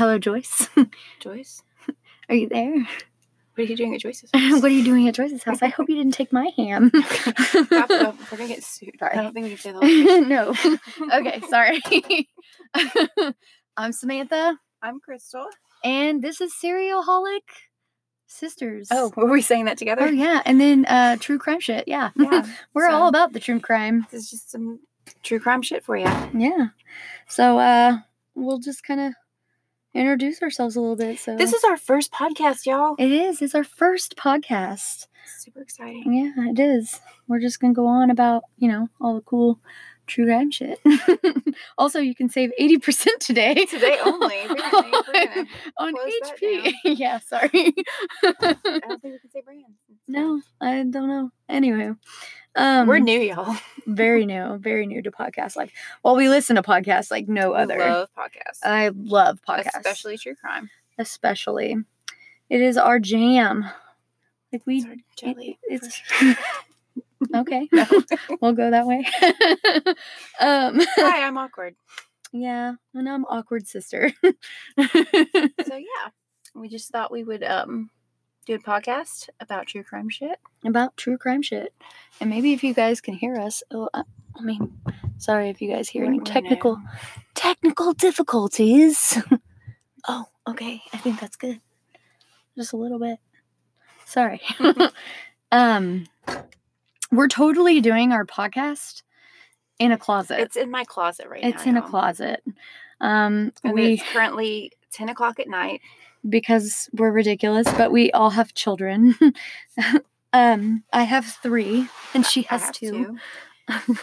Hello, Joyce. Joyce. Are you there? What are you doing at Joyce's? House? what are you doing at Joyce's house? I hope you didn't take my ham. Stop, we're gonna get sued. Sorry. I don't think we can say that. no. Okay, sorry. I'm Samantha, I'm Crystal. and this is Serial Holic Sisters. Oh, were we saying that together? Oh yeah, and then uh true crime shit. Yeah, Yeah, we're so- all about the true crime. This is just some true crime shit for you. Yeah. So uh we'll just kind of introduce ourselves a little bit. So This is our first podcast, y'all. it is. It's our first podcast. Super exciting. Yeah, it is. We're just gonna go on about you know all the cool true crime shit. also, you can save eighty percent today. Today only. On HP. yeah, sorry. I don't think we can say brands. no, I don't know. Anyway, um, We're new, y'all. very new, very new to podcast life. Well, we listen to podcasts like no other. love podcasts. I love podcasts, Especially true crime. especially. It is our jam. Like we, Sorry, jelly. it- it's sure. okay. We'll go that way. um, Hi, I'm awkward. yeah, and I'm awkward sister. So yeah, we just thought we would um do a podcast about true crime shit. about true crime shit. And maybe if you guys can hear us, oh, uh, I mean, sorry if you guys hear any technical technical difficulties. oh, okay, I think that's good. Just a little bit. Sorry. um, we're totally doing our podcast in a closet. It's in my closet right now. It's in a y'all. closet. Um, And we it's currently ten o'clock at night. Because we're ridiculous, but we all have children. um, I have three, and she has two. two.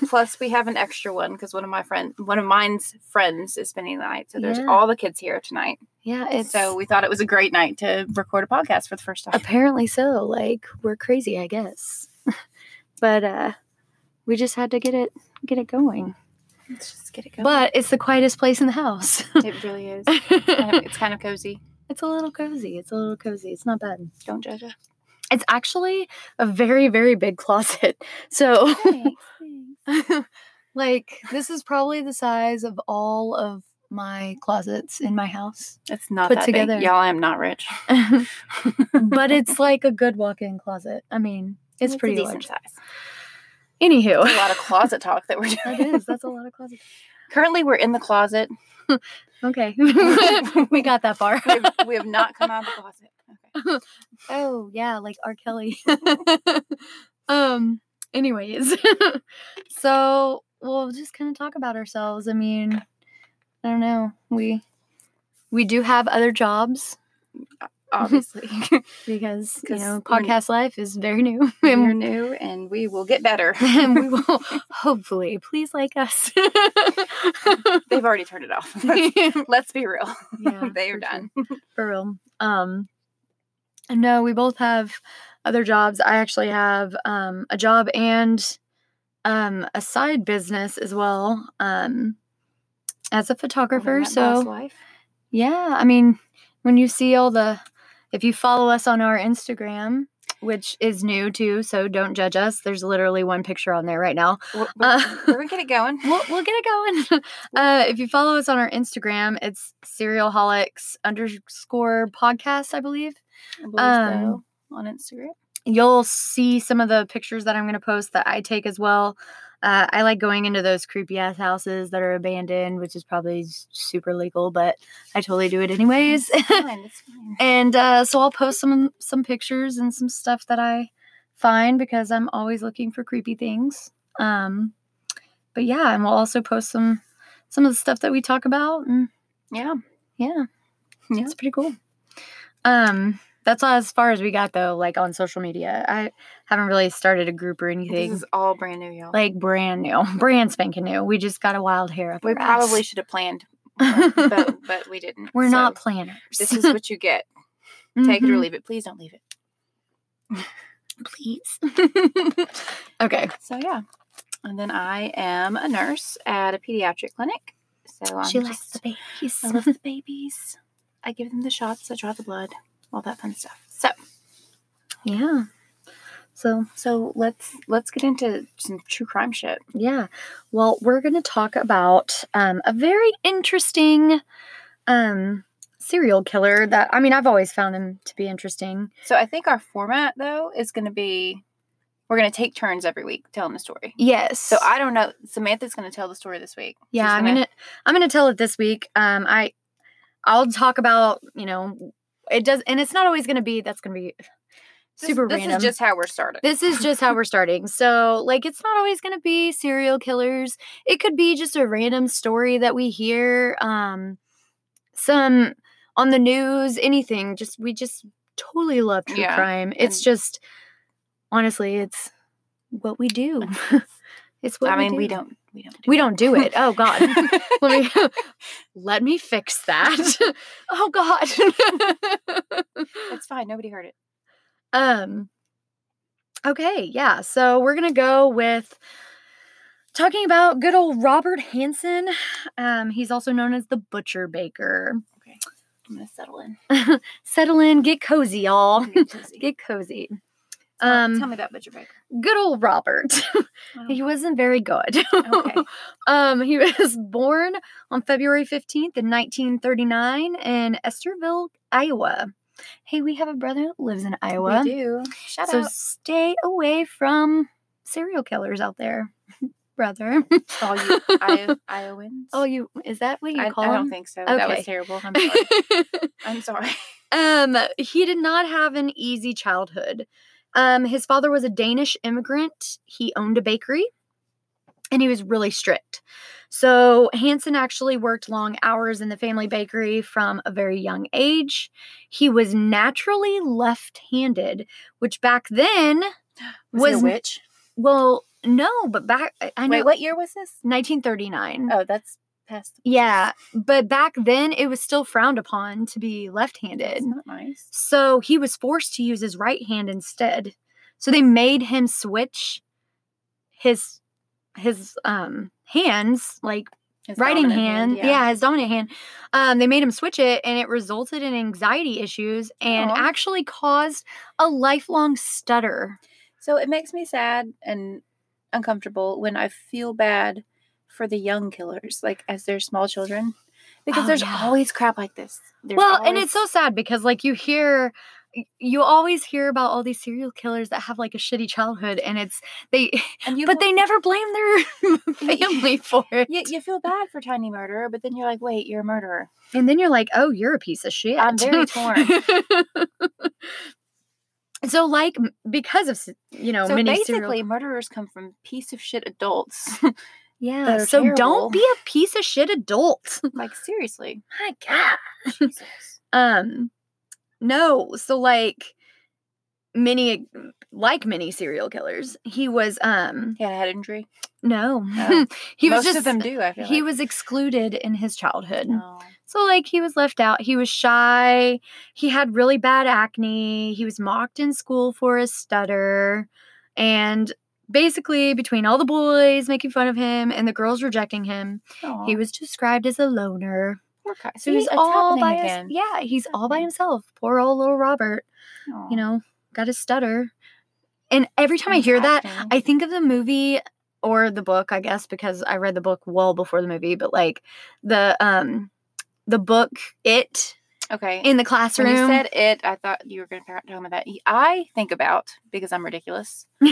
Plus, we have an extra one because one of my friend, one of mine's friends, is spending the night. So there's Yeah. all the kids here tonight. Yeah, it's so we thought it was a great night to record a podcast for the first time. apparently so. Like we're crazy, I guess. but uh, we just had to get it get it going. Let's just get it going. But it's the quietest place in the house. it really is. Kind of- it's kind of cozy. It's a little cozy. It's a little cozy. It's not bad. Don't judge us. It's actually a very very big closet. So like this is probably the size of all of my closets in my house. It's not Put that together. Big. Y'all, I am not rich. but it's like a good walk-in closet. I mean, it's, a pretty decent large. size. Anywho, It's a lot of closet talk that we're doing. that is that's a lot of closet. Currently, we're in the closet. Okay, we got that far. We have, we have not come out of the closet. Okay. oh yeah, like R. Kelly. um. Anyways, so we'll just kind of talk about ourselves. I mean, I don't know. We we do have other jobs Obviously, because you know podcast life is very new. and we're new and we will get better. and we will hopefully please like us. They've already turned it off. Let's, let's be real. Yeah, they are done. for real. Um, no, we both have other jobs. I actually have um, a job and um, a side business as well um, as a photographer. Boss So yeah, I mean, when you see all the, if you follow us on our Instagram. Which is new too, so don't judge us. There's literally one picture on there right now. We're, we're, Uh, we're gonna get it going. we'll, we'll get it going. Uh, if you follow us on our Instagram, it's Serialholics underscore podcast, I believe. I believe um, so, on Instagram. You'll see some of the pictures that I'm going to post that I take as well. Uh, I like going into those creepy ass houses that are abandoned, which is probably super legal, but I totally do it anyways. It's fine. It's fine. and uh, so I'll post some some pictures and some stuff that I find because I'm always looking for creepy things. Um, but yeah, and we'll also post some some of the stuff that we talk about, and Yeah. yeah, Yeah. it's pretty cool. Um, that's all as far as we got though. Like on social media, I haven't really started a group or anything. This is all brand new, y'all. like brand new, brand spanking new. We just got a wild hair up we probably should have planned, more, but but we didn't. We're So not planners. This is what you get. Take it or Mhm. leave it. Please don't leave it. please. okay. So yeah. And then I am a nurse at a pediatric clinic. So I'm she likes the babies. I love the babies. I give them the shots, I draw the blood, all that fun stuff. So yeah. So so let's let's get into some true crime shit. Yeah. Well, we're going to talk about um, a very interesting um, serial killer that, I mean, I've always found him to be interesting. So I think our format though is gonna be we're gonna take turns every week telling the story. Yes. So I don't know. Samantha's gonna tell the story this week. yeah, She's I'm going to, I'm going to tell it this week. Um, I, I'll talk about, you know, it does, and it's not always going to be, that's going to be super this, random. is just how we're starting. this is just how we're starting. So, like, it's not always going to be serial killers. It could be just a random story that we hear, um, some on the news, anything. Just we just totally love true Yeah, crime. It's and- just honestly, it's what we do. it's what I we mean, we don't we don't do We it. don't do it. Oh God. let me let me fix that. oh God. It's fine. Nobody heard it. Um okay, yeah. So we're going to go with talking about good old Robert Hansen. Um he's also known as the butcher baker. Okay. I'm gonna settle in. Settle in, get cozy, y'all. Get cozy. Get cozy. Tell- Um tell me about Butcher Baker. good old Robert. he wasn't very good. Okay. um he was born on February 15th in 1939 in Estherville, Iowa. Hey, we have a brother that lives in Iowa. We do. Shout So out. stay away from serial killers out there, brother. All you I- Iowans. oh, you is that what you I, call I don't think so. That was terrible. I'm sorry. I'm sorry. um, he did not have an easy childhood. Um, his father was a Danish immigrant. He owned a bakery, and he was really strict. So Hansen actually worked long hours in the family bakery from a very young age. He was naturally left-handed, which back then Was, Was- a witch? Well, no, but back I- I know Wait, what year was this? 1939. Oh, that's past. Yeah, but back then it was still frowned upon to be left-handed. Nice. So he was forced to use his right hand instead. So they made him switch his his um hands like His writing dominant hand, yeah. his dominant hand um they made him switch it and it resulted in anxiety issues and Aw. actually caused a lifelong stutter So it makes me sad and uncomfortable when I feel bad for the young killers, like as they're small children, because Oh, there's yeah. always crap like this. There's well and it's so sad because like you hear you always hear about all these serial killers that have like a shitty childhood and it's they and you but they never blame their family for it you, you feel bad for tiny murderer, but then you're like, wait, you're a murderer. And then you're like, oh, you're a piece of shit. I'm very torn. so, like, because of, you know, so many basically, serial. murderers come from piece of shit adults. Yeah. So terrible. don't be a piece of shit adult. like seriously, My God. Um, no. So, like, many, like many serial killers, he was, um, He had a head injury. no, Oh. he was just, of them do. I feel he like. was excluded in his childhood. No. So, like, he was left out. He was shy. He had really bad acne. He was mocked in school for his stutter. And basically, between all the boys making fun of him and the girls rejecting him, he was described as a loner. Guy. So he's all by his, yeah, he's all by himself. Poor old little Robert, Aw. you know, got a stutter. And every time I hear that. I think of the movie or the book, I guess, because I read the book well before the movie, but like the um the book It okay. in the when classroom. you said it, I thought you were going to talk about that. I think about because I'm ridiculous.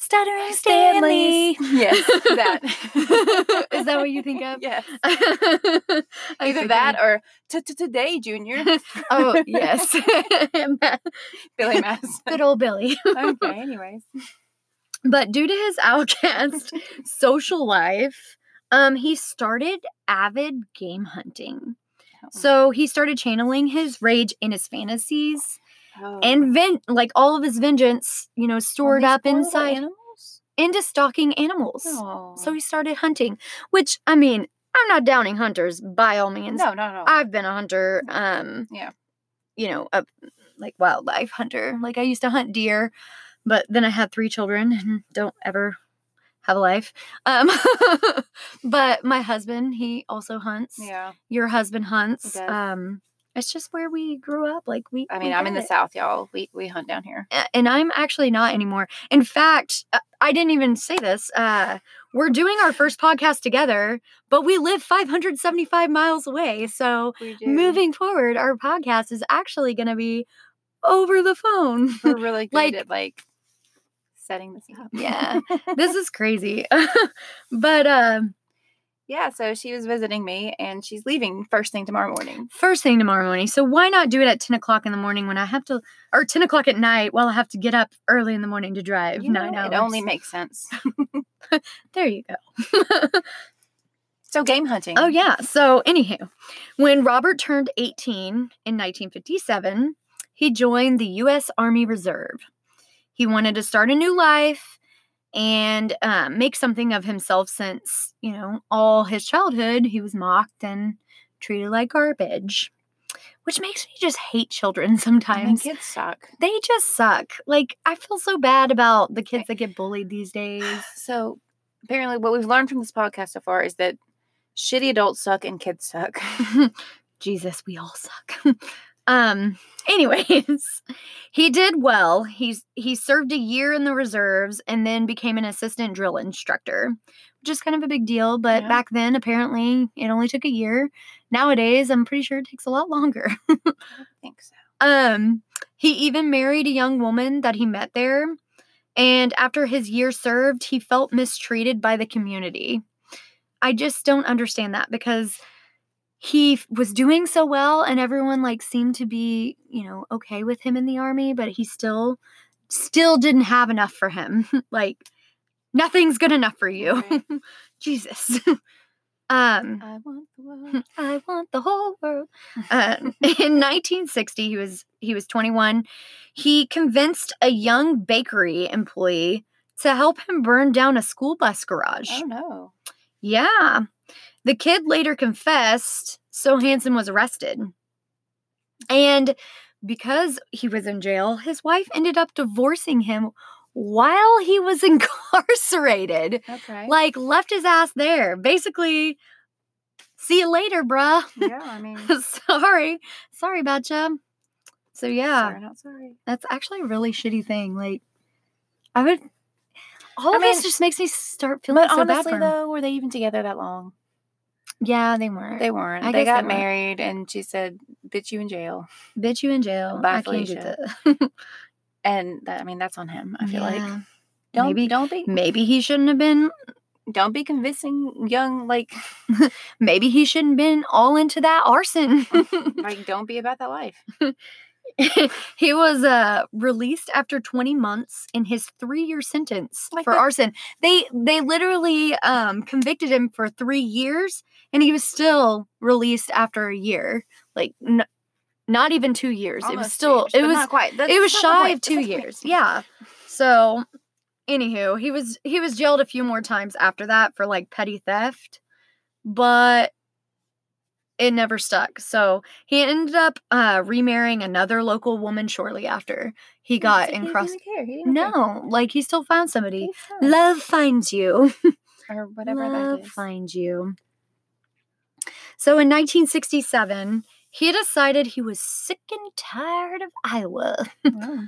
Stuttering Stanley. Yes, that. Is that what you think of? Yes. Either that or "T- t- today, Junior. oh yes, Billy Mass. good old Billy. okay. Anyways. But due to his outcast social life, um, he started avid game hunting. So he started channeling his rage in his fantasies Oh. and vent like all of his vengeance, you know, stored up inside animals. into stalking animals. Oh. So he started hunting, which I mean, I'm not downing hunters by all means. no, no, no. I've been a hunter. Um, Yeah. you know, a like wildlife hunter. Like I used to hunt deer, but then I had three children and don't ever have a life. Um, but my husband, he also hunts. Yeah. Your husband hunts. Um, it's just where we grew up. Like we. I mean, I'm in get the it. south, y'all. We we hunt down here. And I'm actually not anymore. In fact, uh, I didn't even say this. Uh, we're doing our first podcast together, but we live 575 miles away. So moving forward, our podcast is actually going to be over the phone. We're really good like- at like setting this up. yeah, this is crazy. but um, yeah. So she was visiting me, and she's leaving first thing tomorrow morning. first thing tomorrow morning. So why not do it at 10 o'clock in the morning when I have to, or 10 o'clock at night while I have to get up early in the morning to drive You know, nine hours? It only makes sense. there you go. So game hunting. Oh, yeah. So, anywho, when Robert turned 18 in 1957, he joined the U.S. Army Reserve. He wanted to start a new life and um, make something of himself since, you know, all his childhood he was mocked and treated like garbage, which makes me just hate children sometimes. kids suck. they just suck. Like, I feel so bad about the kids that get bullied these days. So apparently, what we've learned from this podcast so far is that shitty adults suck and kids suck. Jesus, we all suck. um anyways, he did well. He's he served a year in the reserves and then became an assistant drill instructor, which is kind of a big deal, but Yeah. back then apparently it only took a year. Nowadays, I'm pretty sure it takes a lot longer. I think so. Um, he even married a young woman that he met there. And after his year served, he felt mistreated by the community. I just don't understand that because he was doing so well and everyone like seemed to be, you know, okay with him in the army, but he still still didn't have enough for him. like nothing's good enough for you. Right. Jesus. um I want the world. I want the whole world. Uh, in 1960, he was he was 21. He convinced a young bakery employee to help him burn down a school bus garage. Oh no. Yeah, the kid later confessed. So Hansen was arrested, and because he was in jail, his wife ended up divorcing him while he was incarcerated. Okay. Like left his ass there. Basically, see you later, bruh. yeah, I mean, sorry. Sorry about you. So yeah, sorry, not sorry. that's actually a really shitty thing. Like I would all I of this just makes me start feeling But so bad honestly, for him. though, were they even together that long? Yeah, they weren't. They weren't. I they guess they got weren't. married, and she said, "Bitch, you in jail." Bitch you in jail. Bye, I can't do Felicia. that. And that, I mean, that's on him. I feel like don't Maybe- don't be maybe he shouldn't have been don't be convincing young like maybe he shouldn't been all into that arson. like don't be about that life. he was uh released after 20 months in his three-year sentence Like for that- arson. They they literally um convicted him for 3 years and he was still released after a year. Like n- not even 2 years. it was still years, it was not quite. That's it was shy of 2 That's not the years. Yeah. So anywho, he was he was jailed a few more times after that for like petty theft. But it never stuck. So he ended up uh, remarrying another local woman shortly after he got in cross. didn't care. No, like he still found somebody. Fine. Love finds you. or whatever Love that is. finds you. So in 1967, he decided he was sick and tired of Iowa. Wow.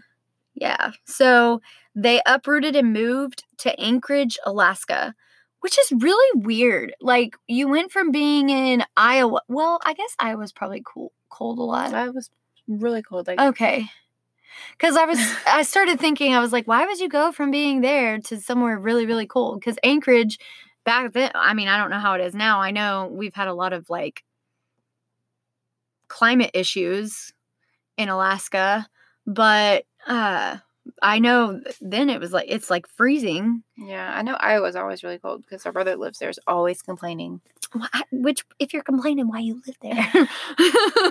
Yeah. So they uprooted and moved to Anchorage, Alaska, which is really weird. Like you went from being in Iowa. Well, I guess Iowa's probably cool, cold a lot. I was really cold. Like Okay. Cuz I was I started thinking I was like why would you go from being there to somewhere really really cold cuz Anchorage back then I mean I don't know how it is now. I know we've had a lot of like climate issues in Alaska, but uh I know then it was like it's like freezing. yeah, I know Iowa's always really cold because our brother lives there is always complaining. I- Which if you're complaining why you live there.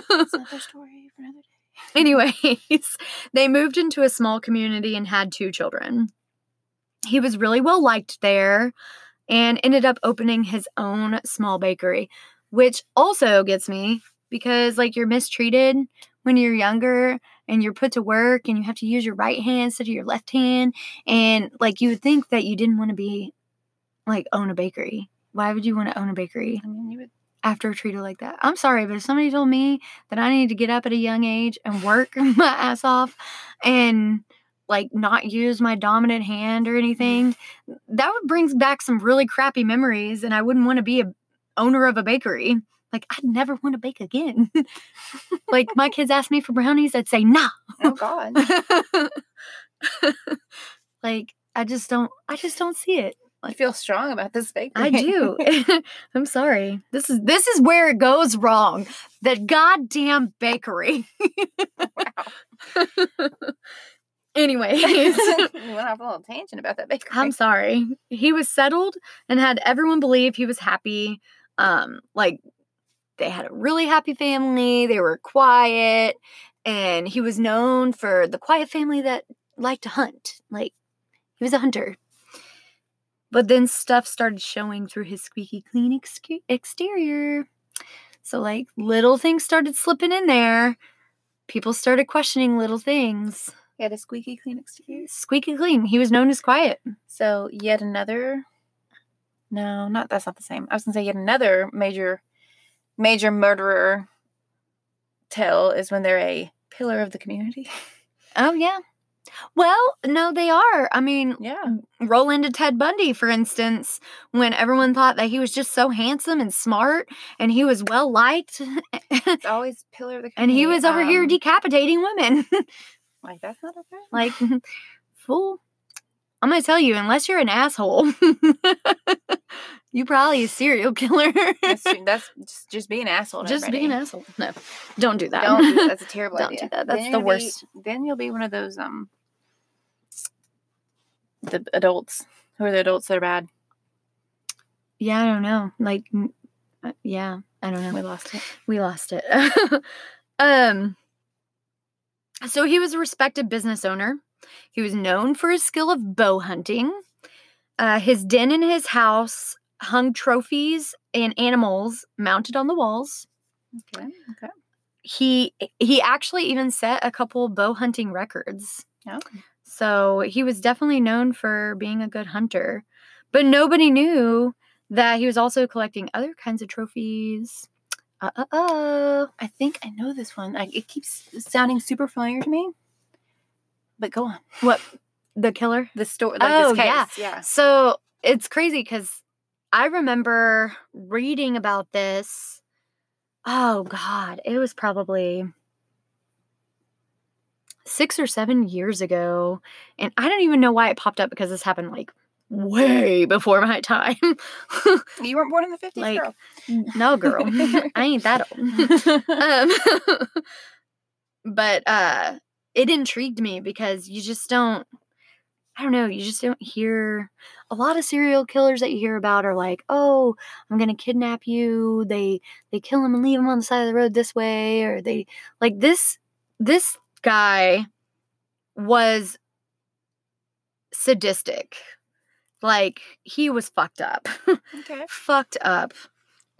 That's another story for another day. Anyways, they moved into a small community and had two children. He was really well liked there and ended up opening his own small bakery, which also gets me because, like, you're mistreated when you're younger and you're put to work and you have to use your right hand instead of your left hand and like you would think that you didn't want to be like own a bakery why would you want to own a bakery I mean, you would. after a treated like that i'm sorry but if somebody told me that i need to get up at a young age and work my ass off and like not use my dominant hand or anything that would brings back some really crappy memories and i wouldn't want to be a owner of a bakery like i'd never want to bake again like my kids asked me for brownies i'd say nah Oh God. like i just don't i just don't see it I feel strong about this bakery. i do i'm sorry this is this is where it goes wrong the goddamn bakery anyways we went off a little tangent about that bakery. I'm sorry. He was settled and had everyone believe he was happy. Um, like they had a really happy family. They were quiet, and he was known for the quiet family that liked to hunt. Like he was a hunter. But then stuff started showing through his squeaky clean ex- exterior. So like little things started slipping in there. People started questioning little things. He had a squeaky clean exterior. Squeaky clean. He was known as quiet. So yet another. No, not that's not the same. I was gonna say yet another major, major murderer. Tale is when they're a pillar of the community. Oh yeah. Well, no, they are. I mean, Yeah, roll into Ted Bundy, for instance, when everyone thought that he was just so handsome and smart and he was well liked, it's always pillar of the and he was over here Um, decapitating women. like that's not okay. like, fool. I'm gonna tell you, unless you're an asshole, you probably a serial killer. That's, that's just, just be an asshole. to just be an asshole. No, don't do that. Don't. do that. That's a terrible thing. Don't idea. do that. That's Then the you'll be- worst. then you'll be one of those um. The adults. Who are the adults that are bad? yeah, I don't know. Like, uh, yeah, I don't know. We lost it. we lost it. um so he was a respected business owner. He was known for his skill of bow hunting. Uh, his den in his house hung trophies and animals mounted on the walls. Okay. Okay. He he actually even set a couple bow hunting records. Oh. So he was definitely known for being a good hunter. But nobody knew that he was also collecting other kinds of trophies. Uh uh uh. I think I know this one. I, it keeps sounding super familiar to me. But go on. What the killer? The story. Like Oh, this case. yeah. Yeah. So it's crazy because I remember reading about this. Oh God, it was probably six or seven years ago, and I don't even know why it popped up because this happened like way before my time. You weren't born in the fifties, Like, girl. no, girl, I ain't that old. um, but uh it intrigued me because you just don't i don't know you just don't hear a lot of serial killers that you hear about are like oh i'm gonna kidnap you they they kill him and leave him on the side of the road this way or they like this this guy was sadistic like he was fucked up okay. fucked up.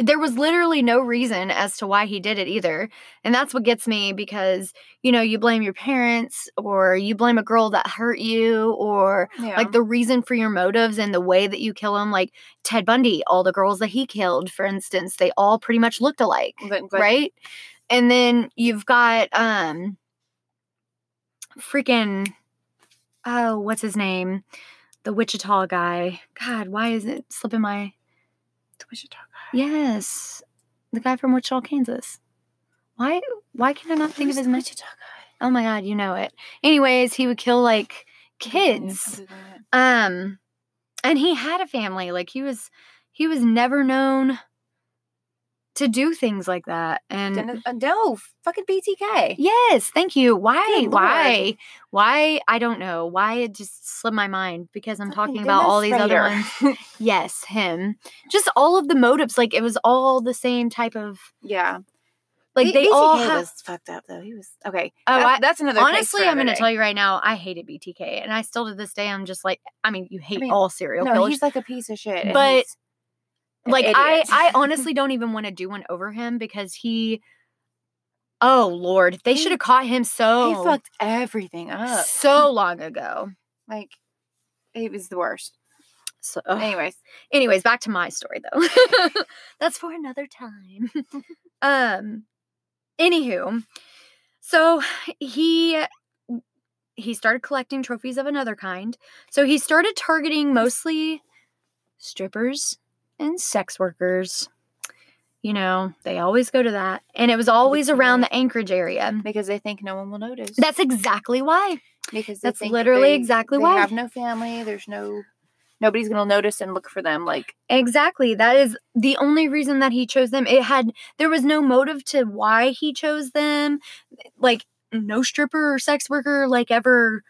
There was literally no reason as to why he did it either. And that's what gets me because, you know, you blame your parents or you blame a girl that hurt you or Yeah. like the reason for your motives and the way that you kill them. Like Ted Bundy, all the girls that he killed, for instance, they all pretty much looked alike But- but- right? And then you've got um freaking oh, what's his name? The Wichita guy. God, why is it slipping my The Wichita guy. Yes. The guy from Wichita, Kansas. Why why can I not think Who's of his name? Wichita guy? Oh my god, you know it. Anyways, he would kill like kids. Um and he had a family. Like he was he was never known to do things like that. And Dennis- uh, no, fucking BTK. Yes, thank you. Why? Good Lord. Why? Why? I don't know. Why it just slipped my mind because I'm Fucking talking about all these other ones. Yes, him. Just all of the motives. Like it was all the same type of. yeah. Like B- they BTK all have. was fucked up though. He was okay. Oh, I- that's another. Honestly, I'm going to tell you right now, I hated BTK, and I still to this day, I'm just like, I mean, you hate mean, all serial No, killers. he's like a piece of shit. But, like I. I honestly don't even want to do one over him because he Oh Lord, they should have caught him so He fucked everything up. so long ago. Like, it was the worst. So, ugh. Anyways, anyways, back to my story though. That's for another time. um anywho, so he he started collecting trophies of another kind. So he started targeting mostly strippers and sex workers. You know, they always go to that. And it was always around the Anchorage area. because they think no one will notice. That's exactly why. because that's literally they- exactly they why. have no family. There's no nobody's gonna notice and look for them. Like Exactly. That is the only reason that he chose them. It had there was no motive to why he chose them. Like no stripper or sex worker like ever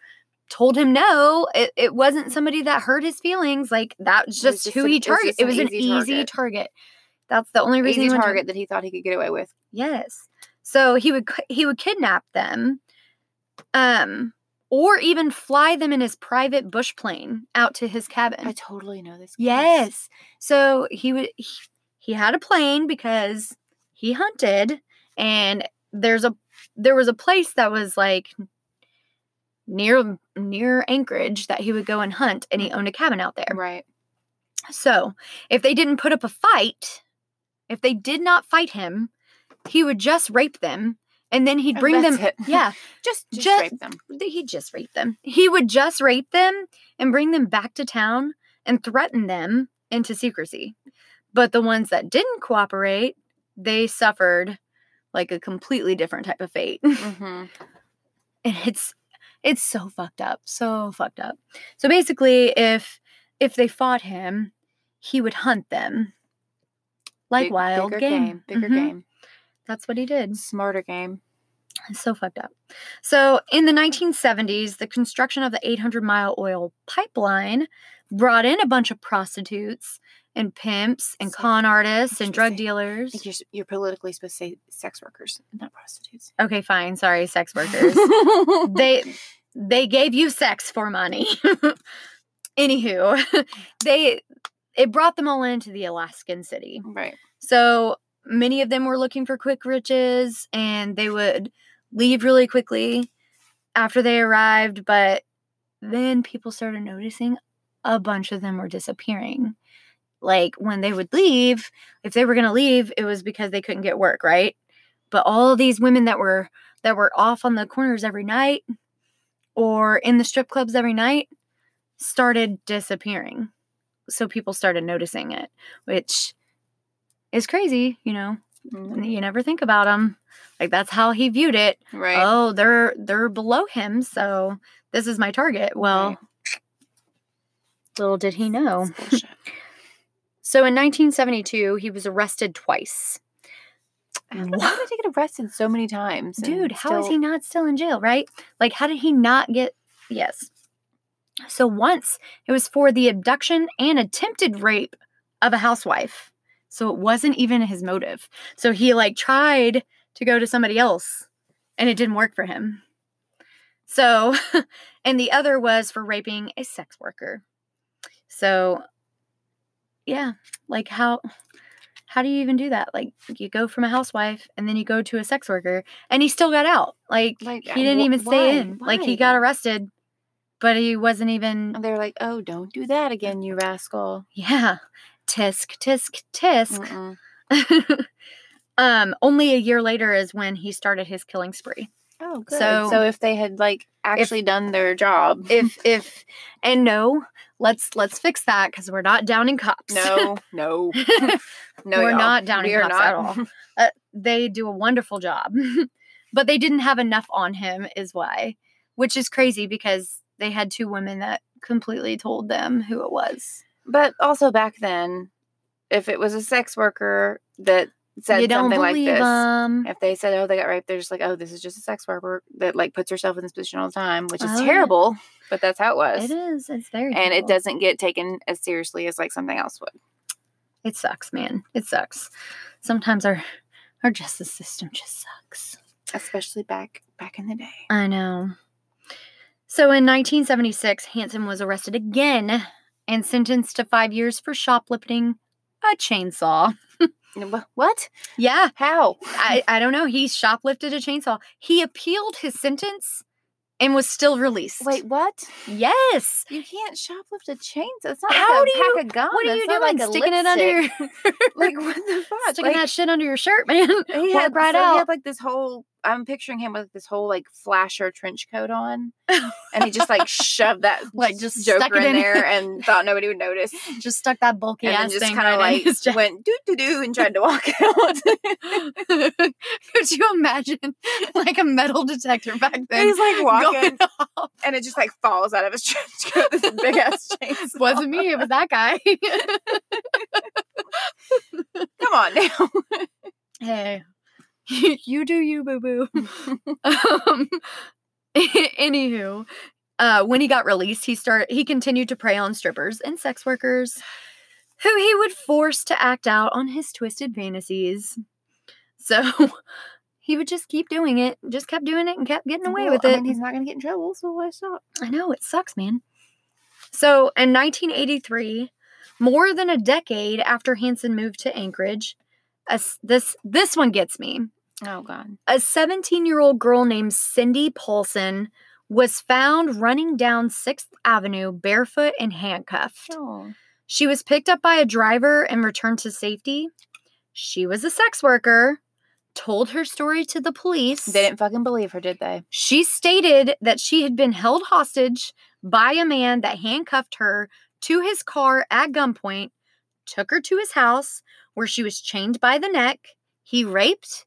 told him no. It, it wasn't somebody that hurt his feelings. Like that was It was just, just who an- he targeted. It was an easy target. target. That's the only reason easy target that he thought he could get away with. Yes. So he would he would kidnap them, um, or even fly them in his private bush plane out to his cabin. I totally know this. case. Yes. So he would he, he had a plane because he hunted and there's a there was a place that was like near near Anchorage that he would go and hunt and he owned a cabin out there. Right. So, if they didn't put up a fight, if they did not fight him, he would just rape them and then he'd bring them that's it. yeah, Just just, Just- rape them. he'd just rape them. He would just rape them and bring them back to town and threaten them into secrecy. But the ones that didn't cooperate, they suffered like a completely different type of fate. hmm and it's it's so fucked up, so fucked up. So basically, if if they fought him, he would hunt them like Big- wild bigger game. bigger Mhm. game, That's what he did. smarter game. It's so fucked up. So, in the 1970s, the construction of the 800 mile oil pipeline brought in a bunch of prostitutes and pimps and So- con artists and drug say- dealers. you're, you're politically supposed to say sex workers, not prostitutes. Okay, fine. Sorry, sex workers. they they gave you sex for money. Anywho, they it brought them all into the Alaskan city. right. So many of them were looking for quick riches and they would leave really quickly after they arrived, but then people started noticing a bunch of them were disappearing. Like when they would leave, if they were going to leave, it was because they couldn't get work, right? But all these women that were that were off on the corners every night or in the strip clubs every night started disappearing. So people started noticing it, which is crazy, you know. Mhm. You never think about them. Like that's how he viewed it. Right. Oh, they're they're below him, so this is my target. Well, Right. Little did he know. So in 1972, he was arrested twice. How did he get arrested so many times? Dude, how is still- he not still in jail, right? Like how did he not get Yes. So once it was for the abduction and attempted rape of a housewife. So it wasn't even his motive. So he like tried to go to somebody else and it didn't work for him. So, and the other was for raping a sex worker. So, yeah, like how how do you even do that? Like you go from a housewife and then you go to a sex worker and he still got out. Like, Like, he didn't wh- even stay why? in. Like he got arrested, but he wasn't even And they're like, "Oh, don't do that again, you rascal." yeah. Tisk tisk tisk. Um only a year later is when he started his killing spree. Oh, good. So- So, if they had like actually done their job, If if and no, let's let's fix that cuz we're not downing cops. no, no, no, We're y'all. not downing We cops at all. uh, they do a wonderful job. but they didn't have enough on him, is why, which is crazy because they had two women that completely told them who it was. But also back then, if it was a sex worker that said you don't something like this, them. if they said, "Oh, they got raped," they're just like, "Oh, this is just a sex worker that like puts herself in this position all the time," which is Oh, yeah. terrible. But that's how it was, It is. It's very. and it doesn't get taken as seriously as like something else would. It sucks, man. It sucks. Sometimes our our justice system just sucks. Especially back back in the day. I know. So in 1976, Hansen was arrested again and sentenced to five years for shoplifting a chainsaw. Wh- What? Yeah. How? I, I don't know. He shoplifted a chainsaw. He appealed his sentence and was still released. Wait, what? Yes. You can't shoplift a chainsaw. It's not How like a do you- pack of gum. What are you doing? Like Sticking it under your like what the fuck? sticking like, that shit under your shirt, man. he had, right so He had like this whole. I'm picturing him with this whole like flasher trench coat on, and he just like shoved that Like, just Joker in in. there and thought nobody would notice, just stuck that bulky and ass just kind of right like chest. went doo doo doo and tried to walk out. Could you imagine like a metal detector back then? He's like walking, and it just like falls out of his trench coat. This big ass chainsaw. Wasn't me, it was that guy. Come on now. hey, you do you, boo boo. um, anywho, uh, when he got released, he started he continued to prey on strippers and sex workers, who he would force to act out on his twisted fantasies. So he would just keep doing it, just kept doing it, and kept getting away Well, with I it. mean, he's not gonna get in trouble, so why stop? I know it sucks, man. So in 1983, more than a decade after Hansen moved to Anchorage, a this this one gets me. Oh God. A 17 year old girl named Cindy Paulson was found running down 6th Avenue barefoot and handcuffed. Oh. She was picked up by a driver and returned to safety. She was a sex worker, told her story to the police. They didn't fucking believe her, did they? She stated that she had been held hostage by a man that handcuffed her to his car at gunpoint, took her to his house where she was chained by the neck. He raped,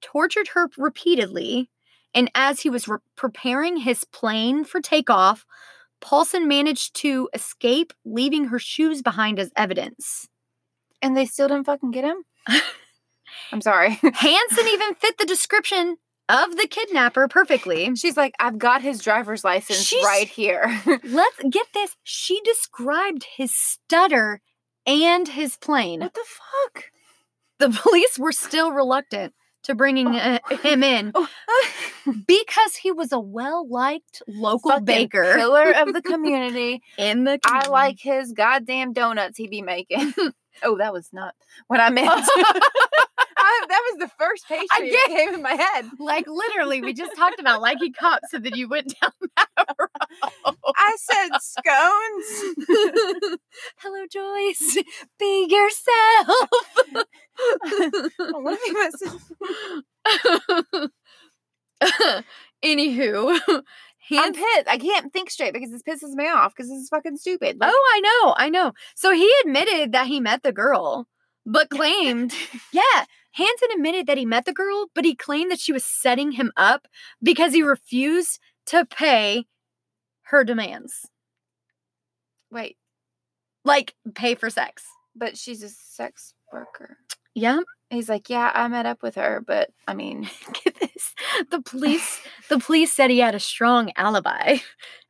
tortured her repeatedly, and as he was re- preparing his plane for takeoff, Paulson managed to escape, leaving her shoes behind as evidence. And they still didn't fucking get him? I'm sorry. Hansen even fit the description of the kidnapper perfectly. She's like, I've got his driver's license She's- right here. Let's get this. She described his stutter and his plane. what the fuck? The police were still reluctant to bringing uh, him in Oh, because he was a well-liked local fucking baker pillar of the community. in the I like his goddamn donuts he be making. oh, that was not what I meant. I, that was the first pastry I that came in my head. like literally we just talked about liking cops so that you went down that road. I said scones. Hello Joyce. Be yourself. what if he was? Anywho, I'm Hans- pissed. I can't think straight because this pisses me off because this is fucking stupid. Like, Oh, I know, I know. So he admitted that he met the girl, but claimed, yeah, Hansen admitted that he met the girl, but he claimed that she was setting him up because he refused to pay her demands, wait, like pay for sex. but she's a sex worker. Yeah, He's like, yeah, I met up with her, but I mean, get this. The police, the police said he had a strong alibi,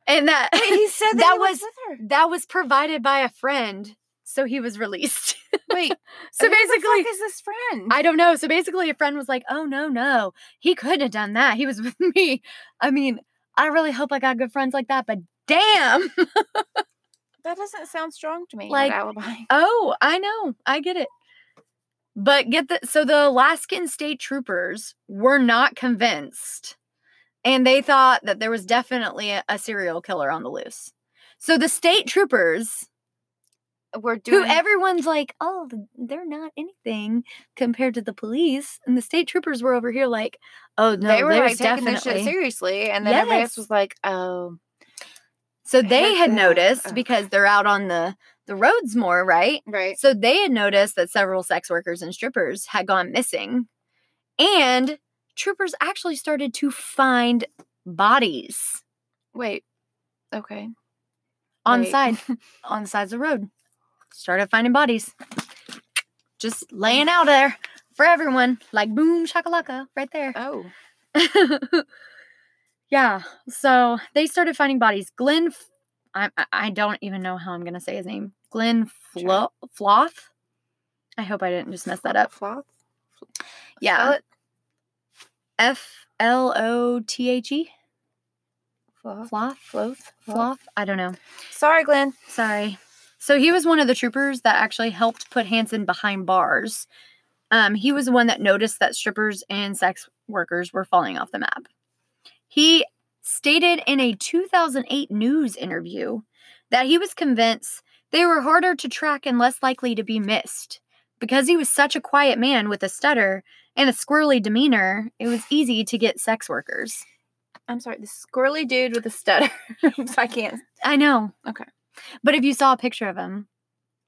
and that wait, he said that, That he was, was- with her. that was provided by a friend, so he was released. Wait, so who the basically, fuck is this friend? I don't know. So basically, a friend was like, "Oh no, no, he couldn't have done that. He was with me." I mean, I really hope I got good friends like that, but damn. that doesn't sound strong to me. Like alibi. oh, I know, I get it. But get the so the Alaskan state troopers were not convinced, and they thought that there was definitely a, a serial killer on the loose. So the state troopers, were doing. who everyone's like, "Oh, they're not anything compared to the police," and the state troopers were over here like, "Oh no, they were like taking this shit seriously, and then everybody else was like, "Oh, So they had noticed because they're out on the the roads more, right? right." So they had noticed that several sex workers and strippers had gone missing. And troopers actually started to find bodies Wait, okay. on Wait. side on the sides of the road. Started finding bodies. Just laying out there for everyone. Like boom shakalaka right there. Oh, yeah. So they started finding bodies. Glenn, I, I- don't even know how I'm going to say his name. Glenn Flo- Floth. I hope I didn't just mess that up. Floth. Yeah. F L O T H E. Floth. Floth? Floth. I don't know. Sorry, Glenn. Sorry. So he was one of the troopers that actually helped put Hansen behind bars Um, he was the one that noticed that strippers and sex workers were falling off the map. He stated in a 2008 news interview that he was convinced they were harder to track and less likely to be missed. Because he was such a quiet man with a stutter and a squirrely demeanor, it was easy to get sex workers. I'm sorry, the squirrely dude with a stutter. so I can't. I know. Okay. But if you saw a picture of him,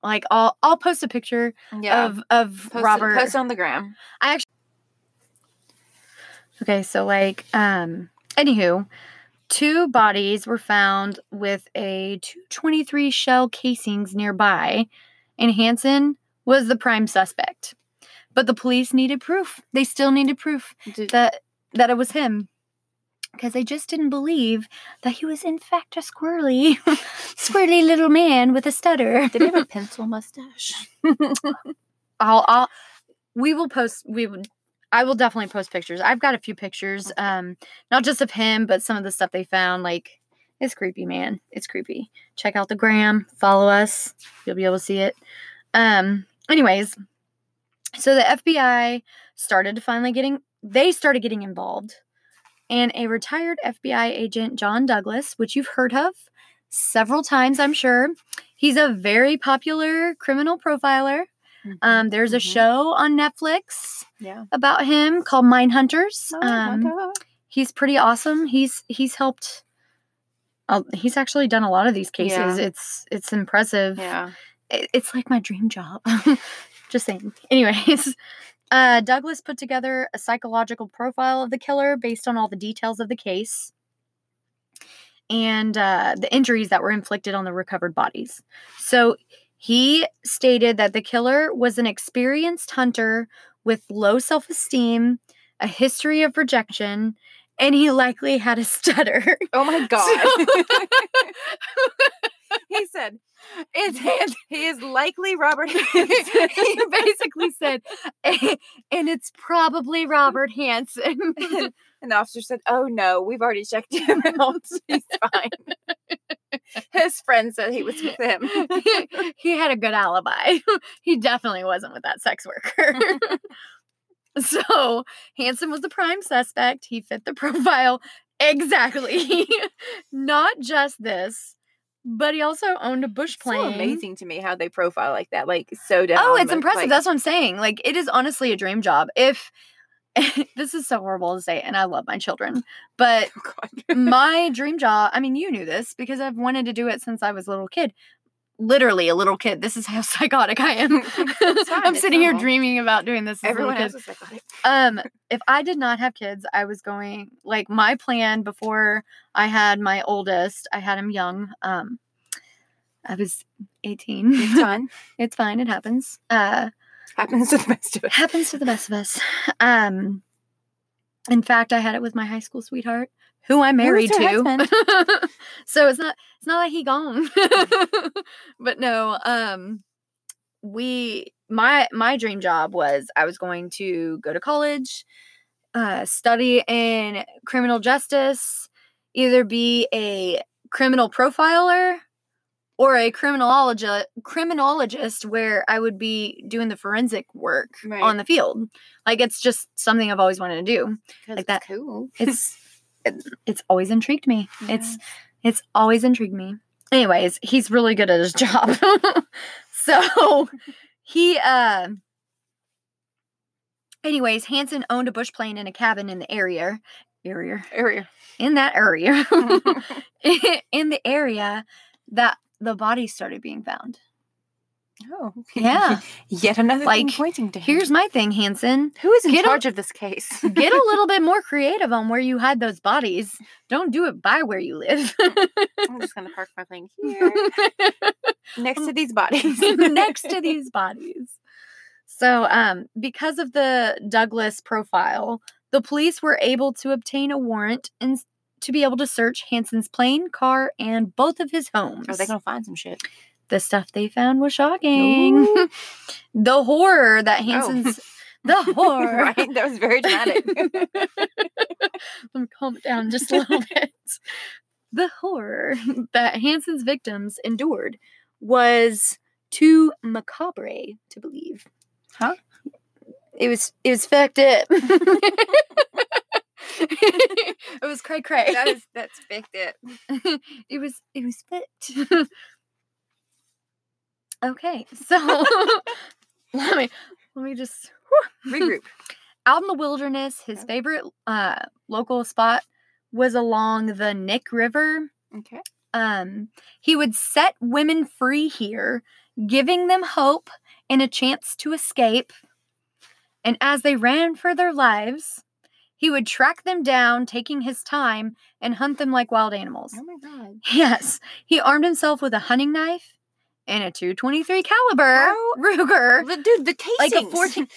like I'll I'll post a picture Yeah. of of post, Robert. Post on the gram. I actually. Okay, so like um anywho, two bodies were found with a 223 shell casings nearby, and Hansen was the prime suspect. But the police needed proof. They still needed proof Did, that that it was him. Because they just didn't believe that he was in fact a squirrely, squirrely little man with a stutter. did he have a pencil mustache? I'll, I'll we will post we would I will definitely post pictures. I've got a few pictures, um, not just of him, but some of the stuff they found. Like, it's creepy, man. It's creepy. Check out the gram, follow us. You'll be able to see it. Um, anyways, so the FBI started to finally getting they started getting involved. And a retired FBI agent, John Douglas, which you've heard of several times, I'm sure. He's a very popular criminal profiler. Um, there's a Mhm. show on Netflix Yeah. about him called Mindhunters. Oh, Um, he's pretty awesome. He's he's helped. Uh, he's actually done a lot of these cases. Yeah. It's it's impressive. yeah. It- it's like my dream job. Just saying. Anyways, uh, Douglas put together a psychological profile of the killer based on all the details of the case and uh, the injuries that were inflicted on the recovered bodies. So he stated that the killer was an experienced hunter with low self esteem, a history of rejection, and he likely had a stutter. Oh my god. he said it's His he is likely Robert Hansen. he basically said, and it's probably Robert Hansen. and the officer said, "Oh no, we've already checked him out. He's fine." His friend said he was with him. he had a good alibi. he definitely wasn't with that sex worker. so Hansen was the prime suspect. He fit the profile exactly. Not just this, but he also owned a bush so plane. amazing to me how they profile like that, like so oh, down. Oh, it's impressive. like- That's what I'm saying. Like, it is honestly a dream job. If this is so horrible to say, and I love my children, but Oh, my dream job, I mean, you knew this because I've wanted to do it since I was a little kid. Literally a little kid. This is how psychotic I am. I'm sitting here dreaming about doing this. As Everyone a else little kid. is like, Um, if I did not have kids, I was going like my plan before I had my oldest. I had him young. Um, I was 18. it's fine. it's fine. It happens. Uh, Happens to the best of us. happens to the best of us. Um, in fact, I had it with my high school sweetheart, who I'm married to. so it's not it's not like he gone. but no, um, we my my dream job was I was going to go to college, uh, study in criminal justice, either be a criminal profiler or a criminologist criminologist where I would be doing the forensic work Right. on the field. Like it's just something I've always wanted to do. like it's that. Cool. It's it- it's always intrigued me. It's it's always intrigued me. Anyways, he's really good at his job. so he uh anyways, Hansen owned a bush plane and a cabin in the area area area. in that area in the area that the bodies started being found. oh, Yeah. Yet another thing Like, pointing to him. Here's my thing, Hansen. who is in get a- charge of this case. Get a little bit more creative on where you hide those bodies. Don't do it by where you live. I'm just gonna park my thing here next to these bodies. next to these bodies. So, um, because of the Douglas profile, the police were able to obtain a warrant and to be able to search Hansen's plane, car, and both of his homes. Are they gonna find some shit? the stuff they found was shocking. The horror that oh. Hansen's the horror. right? That was very dramatic. Let me calm it down just a little bit. The horror that Hansen's victims endured was too macabre to believe. Huh? It was it was fucked up. it was cray cray. That is that's picked it. it was it was fucked. okay, so let me let me just Regroup. out in the wilderness. His Okay. favorite uh, local spot was along the Knik River. Okay. Um, he would set women free here, giving them hope and a chance to escape. And as they ran for their lives, he would track them down, taking his time, and hunt them like wild animals. Oh my god. Yes, he armed himself with a hunting knife and a 223 caliber How- Ruger. The, dude, the Like a casings.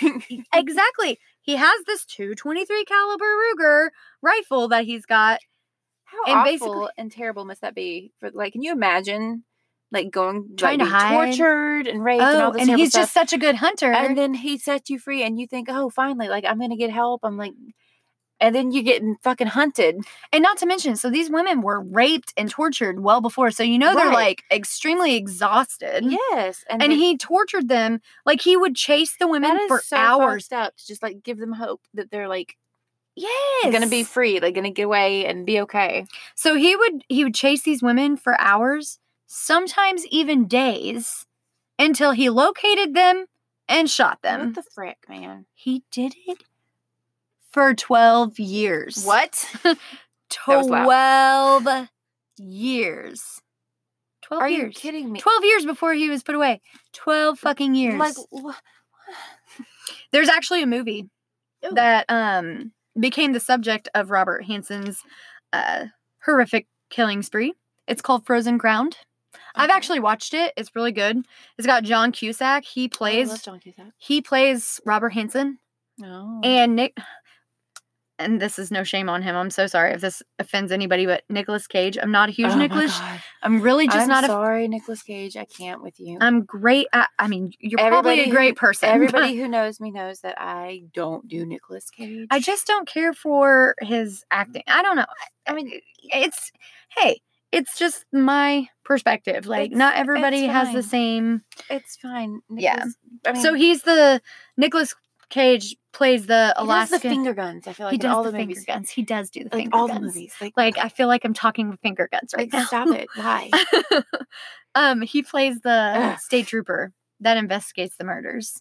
14 Exactly. He has this 223 caliber Ruger rifle that he's got. How And awful and terrible must that be? For like, can you imagine, like going Trying like, to hide. tortured and raped and oh, all Oh, and terrible he's just such a good hunter. and then he sets you free, and you think, oh, finally, like I'm gonna get help. I'm like, and then you're getting fucking hunted. And not to mention, so these women were raped and tortured well before. So you know they're Right. like extremely exhausted. Yes, and, And he tortured them. Like he would chase the women that is for so hours. up to just like give them hope that they're like Yes. gonna be free, like gonna get away and be okay. So he would he would chase these women for hours, sometimes even days, until he located them and shot them. What the frick, man? he did it for 12 years. What? 12 years. 12 Are years. you kidding me? 12 years before he was put away. 12 fucking years. Like, wha- There's actually a movie Ooh. that um became the subject of Robert Hansen's uh horrific killing spree. It's called Frozen Ground. I've actually watched it. It's really good. It's got John Cusack. He Oh, I plays John Cusack. he plays Robert Hansen No. Oh. and Nick and this is no shame on him. I'm so sorry if this offends anybody, but Nicolas Cage. I'm not a huge Oh Nicolas. I'm really just I'm not a sorry, Nicolas Cage. I can't with you. I'm great at I mean, you're probably Everybody a who- great person. Everybody who knows me knows that I don't do Nicolas Cage. I just don't care for his acting. I don't know. I mean, it's hey, it's just my perspective. Like, It's- not everybody has the same. it's fine. Yeah. I mean, so he's the Nicolas Cage plays the he does Alaska. the finger guns. I feel like he does all the, the, finger guns. He does do the Like finger all guns. the movies. Like, Like I feel like I'm talking with finger guns right like now. stop it. Why? um, he plays the Ugh. state trooper that investigates the murders.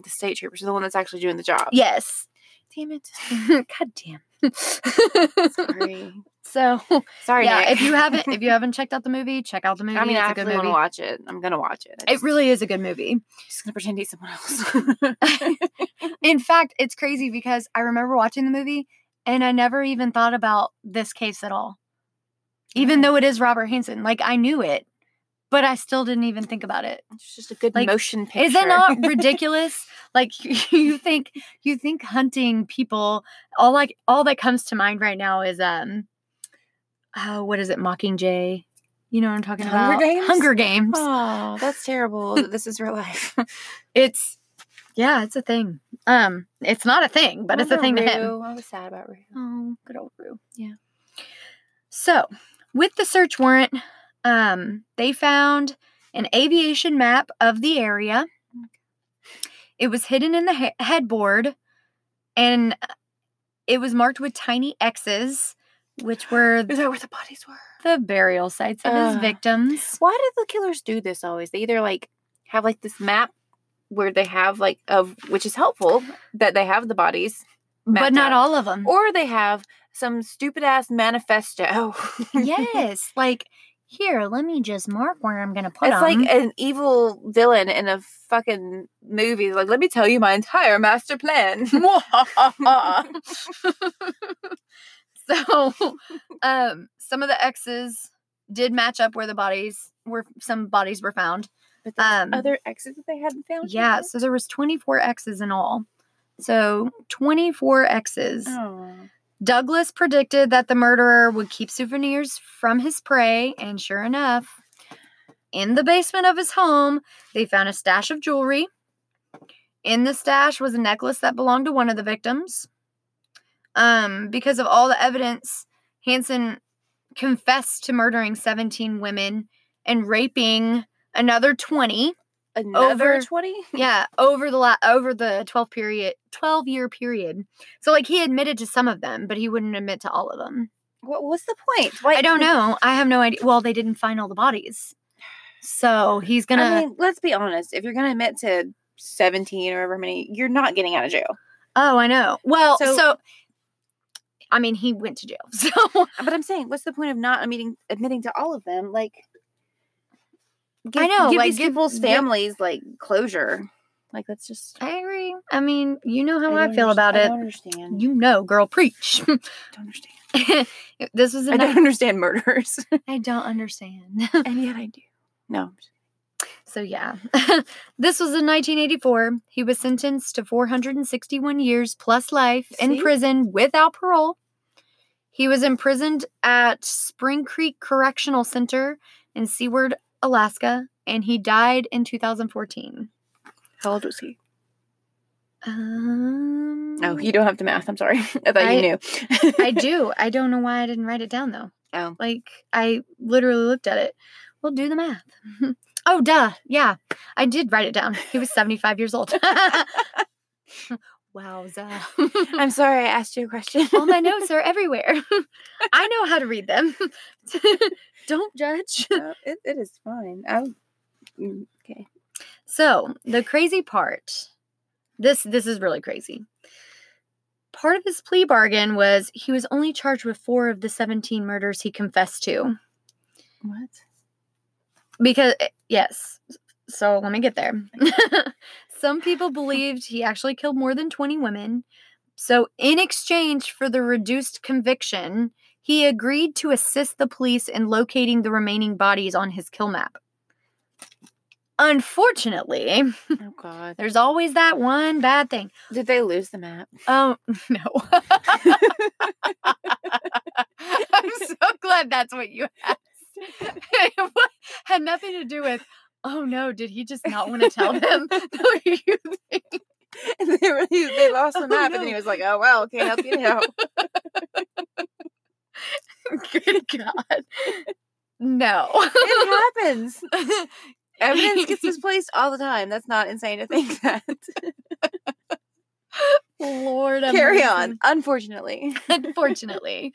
the state troopers are the one that's actually doing the job. Yes. Damn it. God damn. Sorry. so Sorry. yeah, Nick. if you haven't if you haven't checked out the movie, check out the movie. I mean, it's I a good movie. watch it. I'm gonna watch it. I It really is a good movie. just gonna pretend he's someone else. In fact, it's crazy because I remember watching the movie and I never even thought about this case at all. Even Oh. though it is Robert Hansen. Like I knew it, but I still didn't even think about it. it's just a good Like, motion picture. Is it not ridiculous? like you think you think hunting people all like all that comes to mind right now is um oh what is it Mockingjay? You know what I'm talking Hunger about? Games? Hunger Games. Oh, that's terrible. this is real life. It's yeah, it's a thing. Um it's not a thing, but it's a thing to him. I was sad about Rue. Oh, good old Rue. Yeah. So, with the search warrant, um, they found an aviation map of the area. It was hidden in the he- headboard, and it was marked with tiny X's, which were Is that where the bodies were? the burial sites of his victims. Why do the killers do this always? They either like have like this map where they have like of which is helpful that they have the bodies, But not out. all of them. or they have some stupid ass manifesto. yes, like here, let me just mark where I'm going to put it. it's them. like an evil villain in a fucking movie. Like, let me tell you my entire master plan. so um some of the x's did match up where the bodies were some bodies were found but Um, other exes that they hadn't found. yeah yet? so there was 24 x's in all so 24 x's Oh. Douglas predicted that the murderer would keep souvenirs from his prey and sure enough in the basement of his home they found a stash of jewelry in the stash was a necklace that belonged to one of the victims um, because of all the evidence, Hansen confessed to murdering 17 women and raping another 20. Another Over- 20? yeah, over the la- over the 12 period 12 year period. So like he admitted to some of them, but he wouldn't admit to all of them. What, what's the point? Why, I don't know. I have no idea. Well, they didn't find all the bodies. So he's gonna I mean, let's be honest. If you're going to admit to 17 or however many, you're not getting out of jail. Oh, I know. Well, So- so, I mean, he went to jail. So But I'm saying, what's the point of not admitting admitting to all of them? Like, give, I know, give like, these give- people's families like closure. Like, that's just. I agree. I mean, you know how I, don't feel about I it. don't understand. You know, girl, preach. don't understand. this was I night- don't understand murders. I don't understand. and yet I do. No, So yeah, this was in 1984. He was sentenced to 461 years plus life in prison without parole. He was imprisoned at Spring Creek Correctional Center in Seward, Alaska, and he died in 2014. how old was he? Um, Oh, you don't have the math. I'm sorry. I thought I- you knew. I do. I don't know why I didn't write it down though. Oh. Like I literally looked at it. We'll do the math. oh, duh. Yeah, I did write it down. He was 75 years old. Wowza. I'm sorry. I asked you a question. All my notes are everywhere. I know how to read them. Don't judge. No, it, it is fine. Oh, mm, okay. So, the crazy part. This this is really crazy. Part of his plea bargain was he was only charged with 4 of the 17 murders he confessed to. What? Because eh, yes. So, let me get there. Some people believed he actually killed more than 20 women. So, in exchange for the reduced conviction, he agreed to assist the police in locating the remaining bodies on his kill map. Unfortunately, Oh God. there's always that one bad thing. Did they lose the map? Um, no. I'm so glad that's what you asked. It had nothing to do with, oh no, did he just not want to tell them? No, And they were they lost the Oh, map, and then he was like, "Oh well, can't help you now." Good God. No. it happens. Evidence gets misplaced all the time. That's not insane to think that. Lord, Carry mercy. on. Unfortunately. Unfortunately,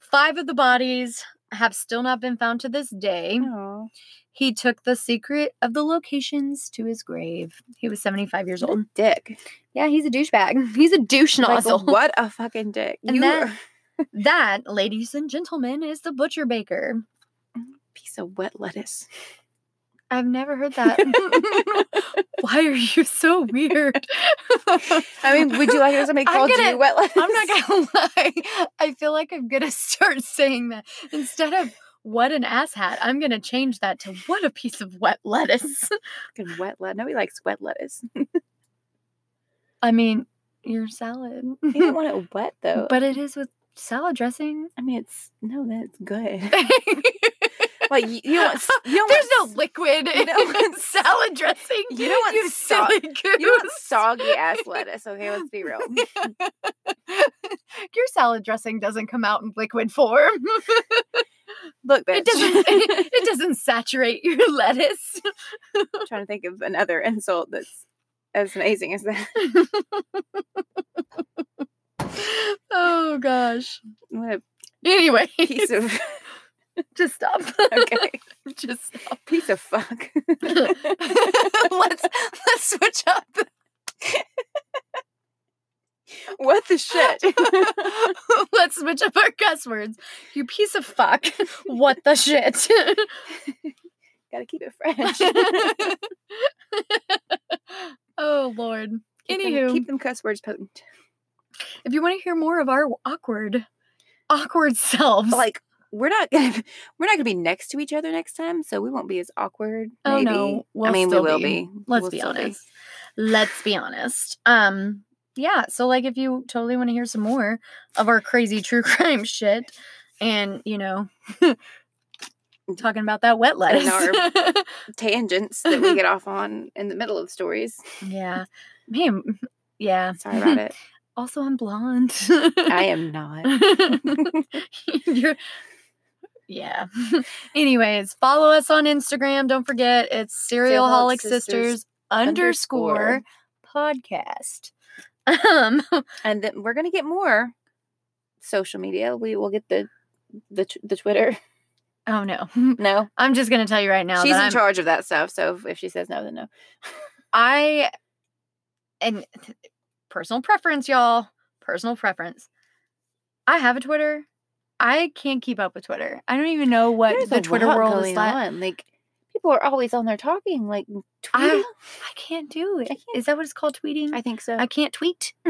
five of the bodies have still not been found to this day. Oh, He took the secret of the locations to his grave. He was 75 years old. dick. Yeah, he's a douchebag. He's a douche Like, what a fucking dick. And you that- That, ladies and gentlemen, is the butcher baker. Mm, piece of wet lettuce. I've never heard that. Why are you so weird? I mean, would you like somebody called gonna- you wet lettuce? I'm not gonna lie. I feel like I'm gonna start saying that instead of what an asshat. I'm gonna change that to what a piece of wet lettuce. Fucking wet lettuce. Nobody likes wet lettuce. I mean, your salad, You don't want it wet though. but it is with salad dressing. I mean, it's no, that's good. Like you, you don't want, you don't There's want no liquid you in don't want salad dressing. you don't want you so- silly you want soggy ass lettuce. Okay, let's be real. Your salad dressing doesn't come out in liquid form. Look, bitch. it doesn't. It doesn't saturate your lettuce. I'm trying to think of another insult that's as amazing as that. oh gosh. What a Anyway, piece of just stop. okay, just stop. piece of fuck. let's let's switch up. what the shit? let's switch up our cuss words. You piece of fuck. What the shit? Gotta keep it fresh. oh Lord. Keep them- Anywho, keep them cuss words potent. If you want to hear more of our awkward, awkward selves, Like we're not gonna we're not gonna be next to each other next time, so we won't be as awkward. Oh, no, I we'll mean we will be. be. let's We'll be honest. Let's be honest. Um, yeah. So like, if you totally want to hear some more of our crazy true crime shit, and you know, talking about that wet lettuce. Tangents that we get off on in the middle of stories. yeah, man. Yeah. Sorry about it. Also, I'm blonde. I am not. You're Yeah. Anyways, follow us on Instagram. Don't forget it's Serialholic Serialholic Sisters, Sisters underscore podcast. Um, And then we're gonna get more social media. We will get the the the Twitter. oh no. No, I'm just gonna tell you right now she's in I'm- charge of that stuff. So if, if she says no, then no. I and personal preference, y'all. Personal preference. I have a Twitter. I can't keep up with Twitter. I don't even know what There's the Twitter world is like. on. Like people are always on there talking, like tweeting. I, I, I can't do it. can't- Is that what it's called? Tweeting? I think so. I I, can't tweet.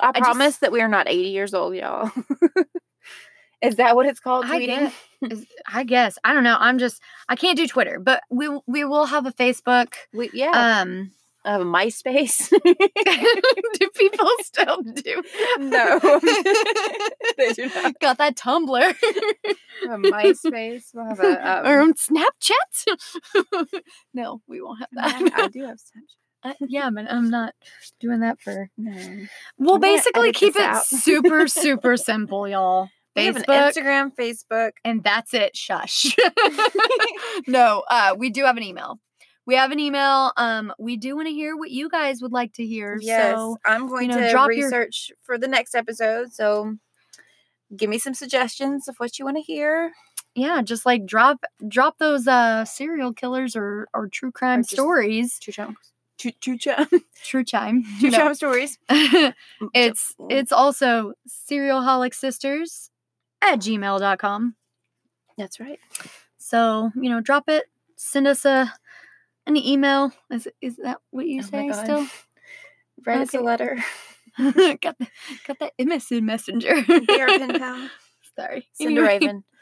I promise that we are not 80 years old, y'all. Is that what it's called? I Tweeting. guess, I guess. I don't know. I'm just I can't do Twitter, but we we will have a Facebook. We, yeah. Um uh, MySpace. do people still do? No. They do not. Got that Tumblr. a MySpace. We'll have a. Um, um, Snapchat. no, we won't have that. I do have Snapchat. Uh, yeah, but I'm not doing that for. No. We'll I'm basically keep it super, super simple, y'all. Have Facebook, Instagram, Facebook. and that's it. Shush. no, uh, we do have an email. We have an email. Um, we do want to hear what you guys would like to hear. Yes, So I'm going know, to drop your- research for the next episode. So, give me some suggestions of what you want to hear. yeah, just like drop drop those uh serial killers or or true crime just- stories. True chum. True, true chum. True chime. True No. chum stories. it's it's also serialholic sisters at gmail.com. That's right. So, you know, drop it, send us a an email. Is is that what you Oh say still? Write us a letter. got the, got that MSN messenger. Be our pen pal. Sorry. Send a raven.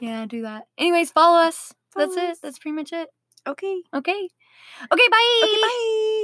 Yeah, do that. Anyways, follow us. That's Follow it. That's pretty much it. Okay. Okay. Okay, bye. Okay, bye.